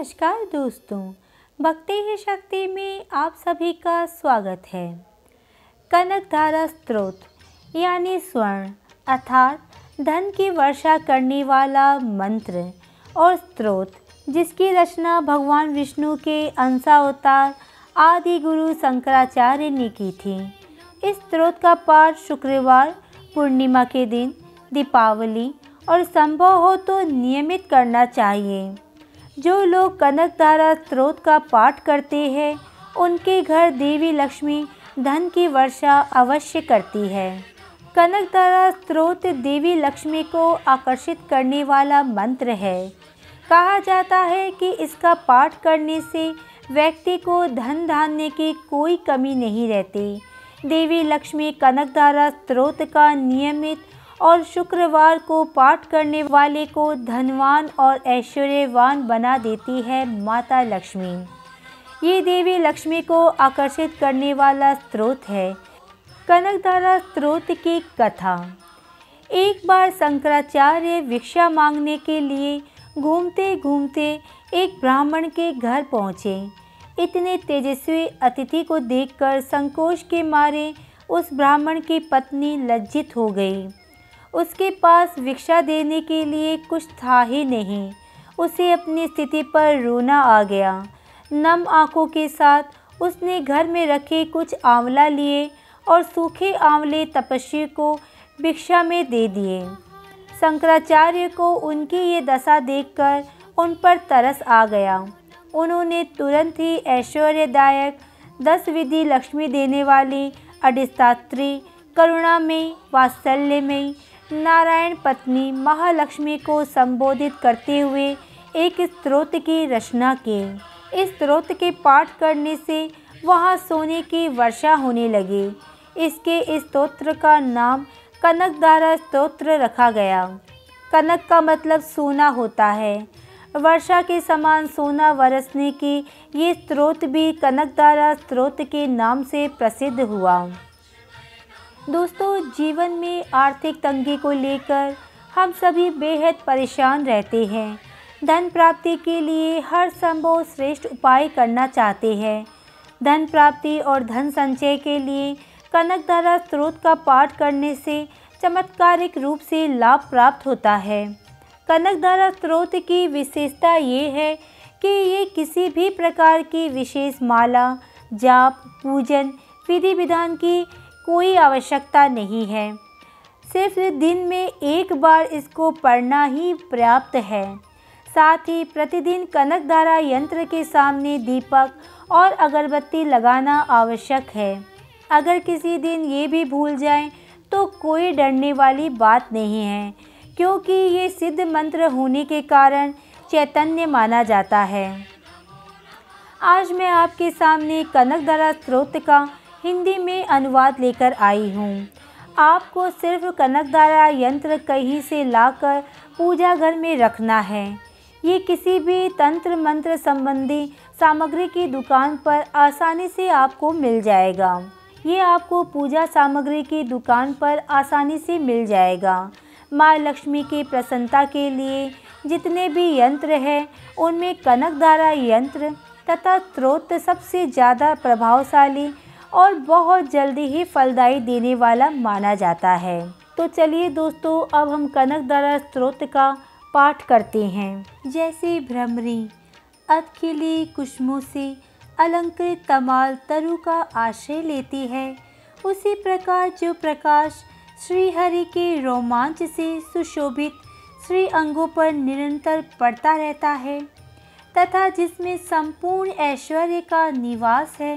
नमस्कार दोस्तों, भक्ति ही शक्ति में आप सभी का स्वागत है। कनक धारा स्त्रोत यानी स्वर्ण, अर्थात धन की वर्षा करने वाला मंत्र और स्त्रोत जिसकी रचना भगवान विष्णु के अंशावतार आदि गुरु शंकराचार्य ने की थी। इस स्त्रोत का पाठ शुक्रवार, पूर्णिमा के दिन, दीपावली और संभव हो तो नियमित करना चाहिए। जो लोग कनक धारा स्त्रोत का पाठ करते हैं, उनके घर देवी लक्ष्मी धन की वर्षा अवश्य करती है। कनक धारा स्त्रोत देवी लक्ष्मी को आकर्षित करने वाला मंत्र है। कहा जाता है कि इसका पाठ करने से व्यक्ति को धन धान्य की कोई कमी नहीं रहती। देवी लक्ष्मी कनक धारा स्त्रोत का नियमित और शुक्रवार को पाठ करने वाले को धनवान और ऐश्वर्यवान बना देती है माता लक्ष्मी। ये देवी लक्ष्मी को आकर्षित करने वाला स्रोत है। कनकधारा स्रोत की कथा। एक बार शंकराचार्य भिक्षा मांगने के लिए घूमते घूमते एक ब्राह्मण के घर पहुँचे। इतने तेजस्वी अतिथि को देखकर संकोच के मारे उस ब्राह्मण की पत्नी लज्जित हो गई। उसके पास भिक्षा देने के लिए कुछ था ही नहीं। उसे अपनी स्थिति पर रोना आ गया। नम आँखों के साथ उसने घर में रखे कुछ आंवला लिए और सूखे आंवले तपस्वी को भिक्षा में दे दिए। शंकराचार्य को उनकी ये दशा देखकर उन पर तरस आ गया। उन्होंने तुरंत ही ऐश्वर्यदायक दस विधि लक्ष्मी देने वाली अधिष्ठात्री करुणा में, वात्सल्य में नारायण पत्नी महालक्ष्मी को संबोधित करते हुए एक स्त्रोत की रचना की। इस स्त्रोत के पाठ करने से वहाँ सोने की वर्षा होने लगी। इसके इस स्तोत्र का नाम कनकदारा स्तोत्र रखा गया। कनक का मतलब सोना होता है। वर्षा के समान सोना बरसने की ये स्त्रोत भी कनकदारा स्त्रोत के नाम से प्रसिद्ध हुआ। दोस्तों, जीवन में आर्थिक तंगी को लेकर हम सभी बेहद परेशान रहते हैं। धन प्राप्ति के लिए हर संभव श्रेष्ठ उपाय करना चाहते हैं। धन प्राप्ति और धन संचय के लिए कनक धारा स्रोत का पाठ करने से चमत्कारिक रूप से लाभ प्राप्त होता है। कनक धारा स्रोत की विशेषता ये है कि ये किसी भी प्रकार की विशेष माला, जाप, पूजन, विधि विधान की कोई आवश्यकता नहीं है। सिर्फ़ दिन में एक बार इसको पढ़ना ही पर्याप्त है। साथ ही प्रतिदिन कनक धारा यंत्र के सामने दीपक और अगरबत्ती लगाना आवश्यक है। अगर किसी दिन ये भी भूल जाएँ तो कोई डरने वाली बात नहीं है, क्योंकि ये सिद्ध मंत्र होने के कारण चैतन्य माना जाता है। आज मैं आपके सामने कनक धारा स्रोत का हिंदी में अनुवाद लेकर आई हूँ। आपको सिर्फ़ कनकदारा यंत्र कहीं से लाकर पूजा घर में रखना है। ये किसी भी तंत्र मंत्र संबंधी सामग्री की दुकान पर आसानी से आपको मिल जाएगा। ये आपको पूजा सामग्री की दुकान पर आसानी से मिल जाएगा। माँ लक्ष्मी की प्रसन्नता के लिए जितने भी यंत्र हैं, उनमें कनकदारा यंत्र तथा स्रोत सबसे ज़्यादा प्रभावशाली और बहुत जल्दी ही फलदायी देने वाला माना जाता है। तो चलिए दोस्तों, अब हम कनक दरा स्त्रोत का पाठ करते हैं। जैसे भ्रमरी, अतखिली कुशमों से अलंकृत तमाल तरु का आश्रय लेती है। उसी प्रकार जो प्रकाश श्री हरि के रोमांच से सुशोभित श्री अंगों पर निरंतर पड़ता रहता है, तथा जिसमें संपूर्ण ऐश्वर्य का निवास है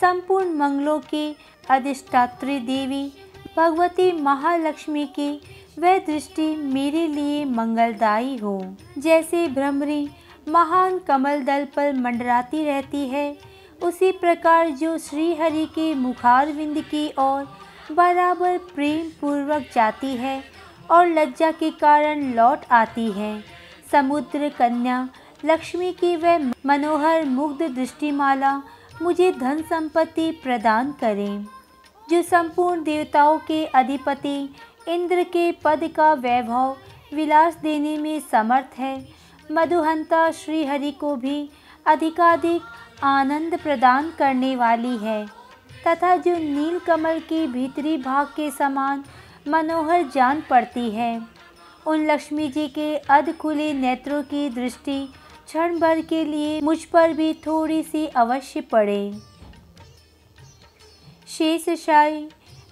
संपूर्ण मंगलों की अधिष्ठात्री देवी, भगवती महालक्ष्मी की वह दृष्टि मेरे लिए मंगलदायी हो। जैसे भ्रमरी महान कमल दल पर मंडराती रहती है, उसी प्रकार जो श्री हरि के मुखारविंद की ओर बराबर प्रेम पूर्वक जाती है और लज्जा के कारण लौट आती है। समुद्र कन्या लक्ष्मी की वह मनोहर मुग्ध दृष्टिमाला मुझे धन संपत्ति प्रदान करें, जो संपूर्ण देवताओं के अधिपति इंद्र के पद का वैभव विलास देने में समर्थ है। मधुहंता श्रीहरि को भी अधिकाधिक आनंद प्रदान करने वाली है, तथा जो नील कमल के भीतरी भाग के समान मनोहर जान पड़ती है। उन लक्ष्मी जी के अध खुले नेत्रों की दृष्टि क्षण भर के लिए मुझ पर भी थोड़ी सी अवश्य पड़े। शेष शाही,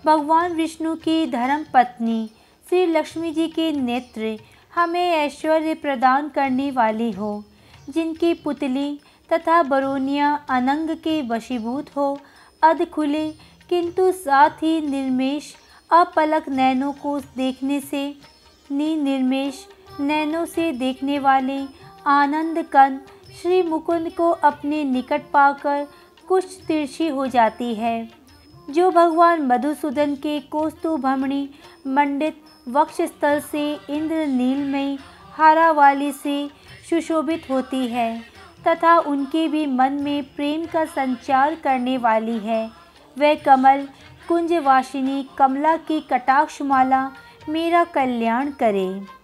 भगवान विष्णु की धर्म पत्नी श्री लक्ष्मी जी के नेत्र हमें ऐश्वर्य प्रदान करने वाली हो, जिनकी पुतली तथा बरोनिया अनंग के वशीभूत हो, अध खुले किंतु साथ ही निर्मेश, अपलक नैनों को देखने से निर्मेश नैनों से देखने वाले आनंद कन श्री मुकुंद को अपने निकट पाकर कुछ तिरछी हो जाती है। जो भगवान मधुसूदन के कोस्तु भमणी मंडित वक्ष स्थल से इंद्र हारा वाली से सुशोभित होती है, तथा उनके भी मन में प्रेम का संचार करने वाली है। वह कमल, कुंजवासिनी, कमला की कटाक्षमाला मेरा कल्याण करे।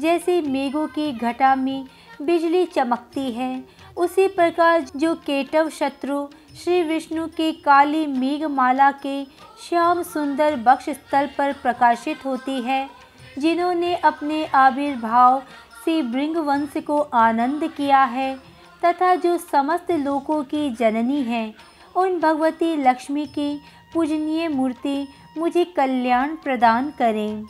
जैसे मेघों की घटा में बिजली चमकती है। उसी प्रकार जो केटव शत्रु श्री विष्णु के काली मेघमाला के श्याम सुंदर बक्ष स्थल पर प्रकाशित होती है, जिन्होंने अपने आविर्भाव से वंश को आनंद किया है तथा जो समस्त लोकों की जननी है, उन भगवती लक्ष्मी की पूजनीय मूर्ति मुझे कल्याण प्रदान करें।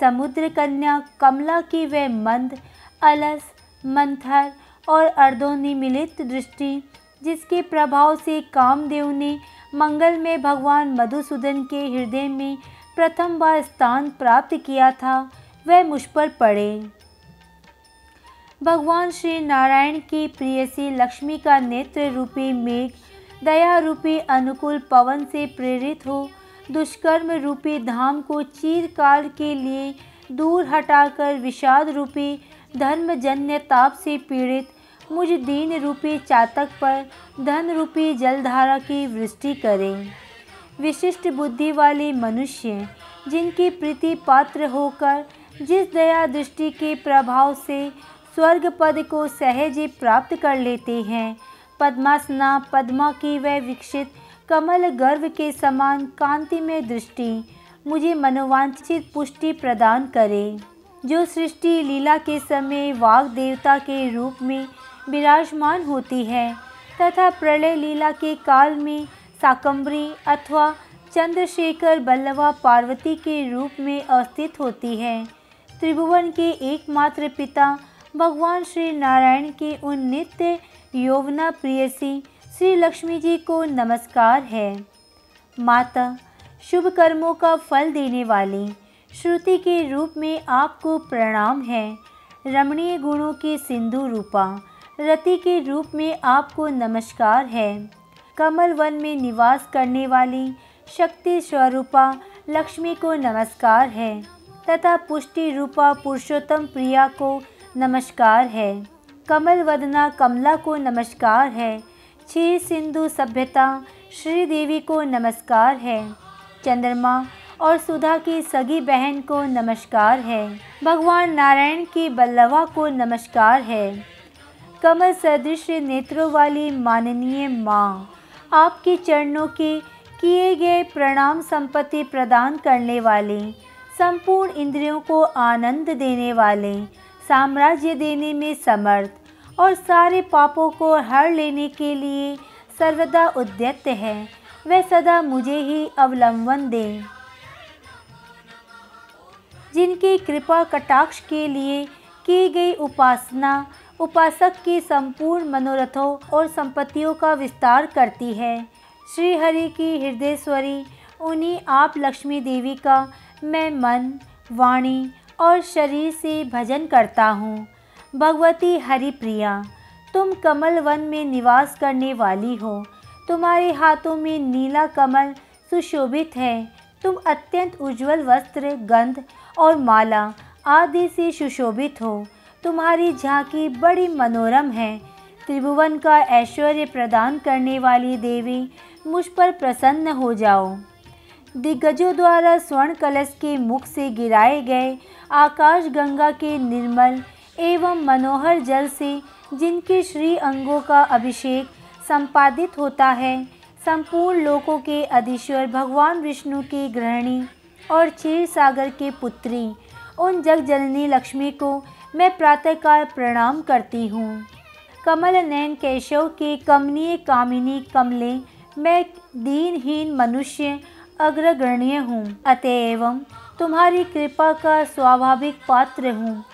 समुद्र कन्या कमला की वह मंद, अलस, मंथर और अर्धोनिमिलित दृष्टि, जिसके प्रभाव से कामदेव ने मंगल में भगवान मधुसूदन के हृदय में प्रथम बार स्थान प्राप्त किया था, वह मुझ पर पड़े। भगवान श्री नारायण की प्रियसी लक्ष्मी का नेत्र रूपी मेघ, दया रूपी अनुकूल पवन से प्रेरित हो दुष्कर्म रूपी धाम को चीरकाल के लिए दूर हटाकर विषाद रूपी, धर्मजन्य ताप से पीड़ित, मुझ दीन रूपी चातक पर धन रूपी जलधारा की वृष्टि करें। विशिष्ट बुद्धि वाले मनुष्य, जिनकी प्रीति पात्र होकर जिस दया दृष्टि के प्रभाव से स्वर्ग पद को सहज प्राप्त कर लेते हैं, पद्मासना पद्मा की वह विकसित कमल गर्भ के समान कांति में दृष्टि मुझे मनोवांछित पुष्टि प्रदान करे। जो सृष्टि लीला के समय वाग देवता के रूप में विराजमान होती है, तथा प्रलय लीला के काल में साकम्बरी अथवा चंद्रशेखर बल्लवा पार्वती के रूप में अवस्थित होती है। त्रिभुवन के एकमात्र पिता भगवान श्री नारायण के उन नित्य यौवना प्रियसी श्री लक्ष्मी जी को नमस्कार है। माता, शुभ कर्मों का फल देने वाली श्रुति के रूप में आपको प्रणाम है। रमणीय गुणों के सिंधु रूपा, रति के रूप में आपको नमस्कार है। कमल वन में निवास करने वाली शक्ति स्वरूपा लक्ष्मी को नमस्कार है तथा पुष्टि रूपा पुरुषोत्तम प्रिया को नमस्कार है। कमल वदना कमला को नमस्कार है क्षीर सिंधु सभ्यता श्री देवी को नमस्कार है। चंद्रमा और सुधा की सगी बहन को नमस्कार है। भगवान नारायण की बल्लवा को नमस्कार है। कमल सदृश नेत्रों वाली माननीय माँ, आपके चरणों के किए गए प्रणाम संपत्ति प्रदान करने वाले, संपूर्ण इंद्रियों को आनंद देने वाले, साम्राज्य देने में समर्थ और सारे पापों को हर लेने के लिए सर्वदा उद्यत है। वह सदा मुझे ही अवलंबन दें। जिनकी कृपा कटाक्ष के लिए की गई उपासना, उपासक की संपूर्ण मनोरथों और संपत्तियों का विस्तार करती है। श्री हरि की हृदयस्वरी, उन्हीं आप लक्ष्मी देवी का मैं मन, वाणी और शरीर से भजन करता हूँ। भगवती हरि प्रिया तुम कमल वन में निवास करने वाली हो। तुम्हारे हाथों में नीला कमल सुशोभित है। तुम अत्यंत उज्जवल वस्त्र, गंध और माला आदि से सुशोभित हो। तुम्हारी झांकी बड़ी मनोरम है। त्रिभुवन का ऐश्वर्य प्रदान करने वाली देवी मुझ पर प्रसन्न हो जाओ। दिग्गजों द्वारा स्वर्ण कलश के मुख से गिराए गए आकाश गंगा के निर्मल एवं मनोहर जल से जिनके श्री अंगों का अभिषेक संपादित होता है, संपूर्ण लोकों के अधीश्वर भगवान विष्णु की गृहिणी और क्षीर सागर के पुत्री, उन जग जननी लक्ष्मी को मैं प्रातःकाल प्रणाम करती हूँ। कमल नयन केशव के कमनीय कामिनी कमले मैं दीनहीन मनुष्य अग्रगण्य हूँ। अतएव तुम्हारी कृपा का स्वाभाविक पात्र हूँ।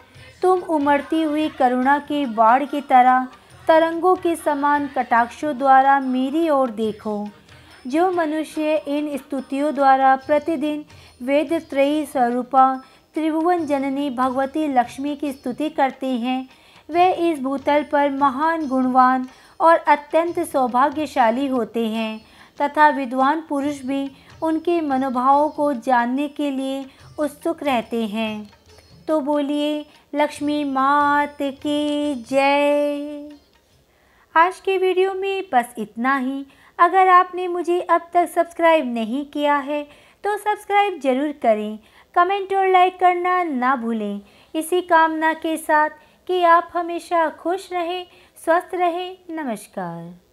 तुम उमड़ती हुई करुणा की बाढ़ की तरह तरंगों के समान कटाक्षों द्वारा मेरी ओर देखो। जो मनुष्य इन स्तुतियों द्वारा प्रतिदिन वेद त्रयी स्वरूपा त्रिभुवन जननी भगवती लक्ष्मी की स्तुति करते हैं, वे इस भूतल पर महान गुणवान और अत्यंत सौभाग्यशाली होते हैं तथा विद्वान पुरुष भी उनके मनोभावों को जानने के लिए उत्सुक रहते हैं। तो बोलिए, लक्ष्मी मात की जय। आज के वीडियो में बस इतना ही। अगर आपने मुझे अब तक सब्सक्राइब नहीं किया है तो सब्सक्राइब ज़रूर करें। कमेंट और लाइक करना ना भूलें। इसी कामना के साथ कि आप हमेशा खुश रहें, स्वस्थ रहें। नमस्कार।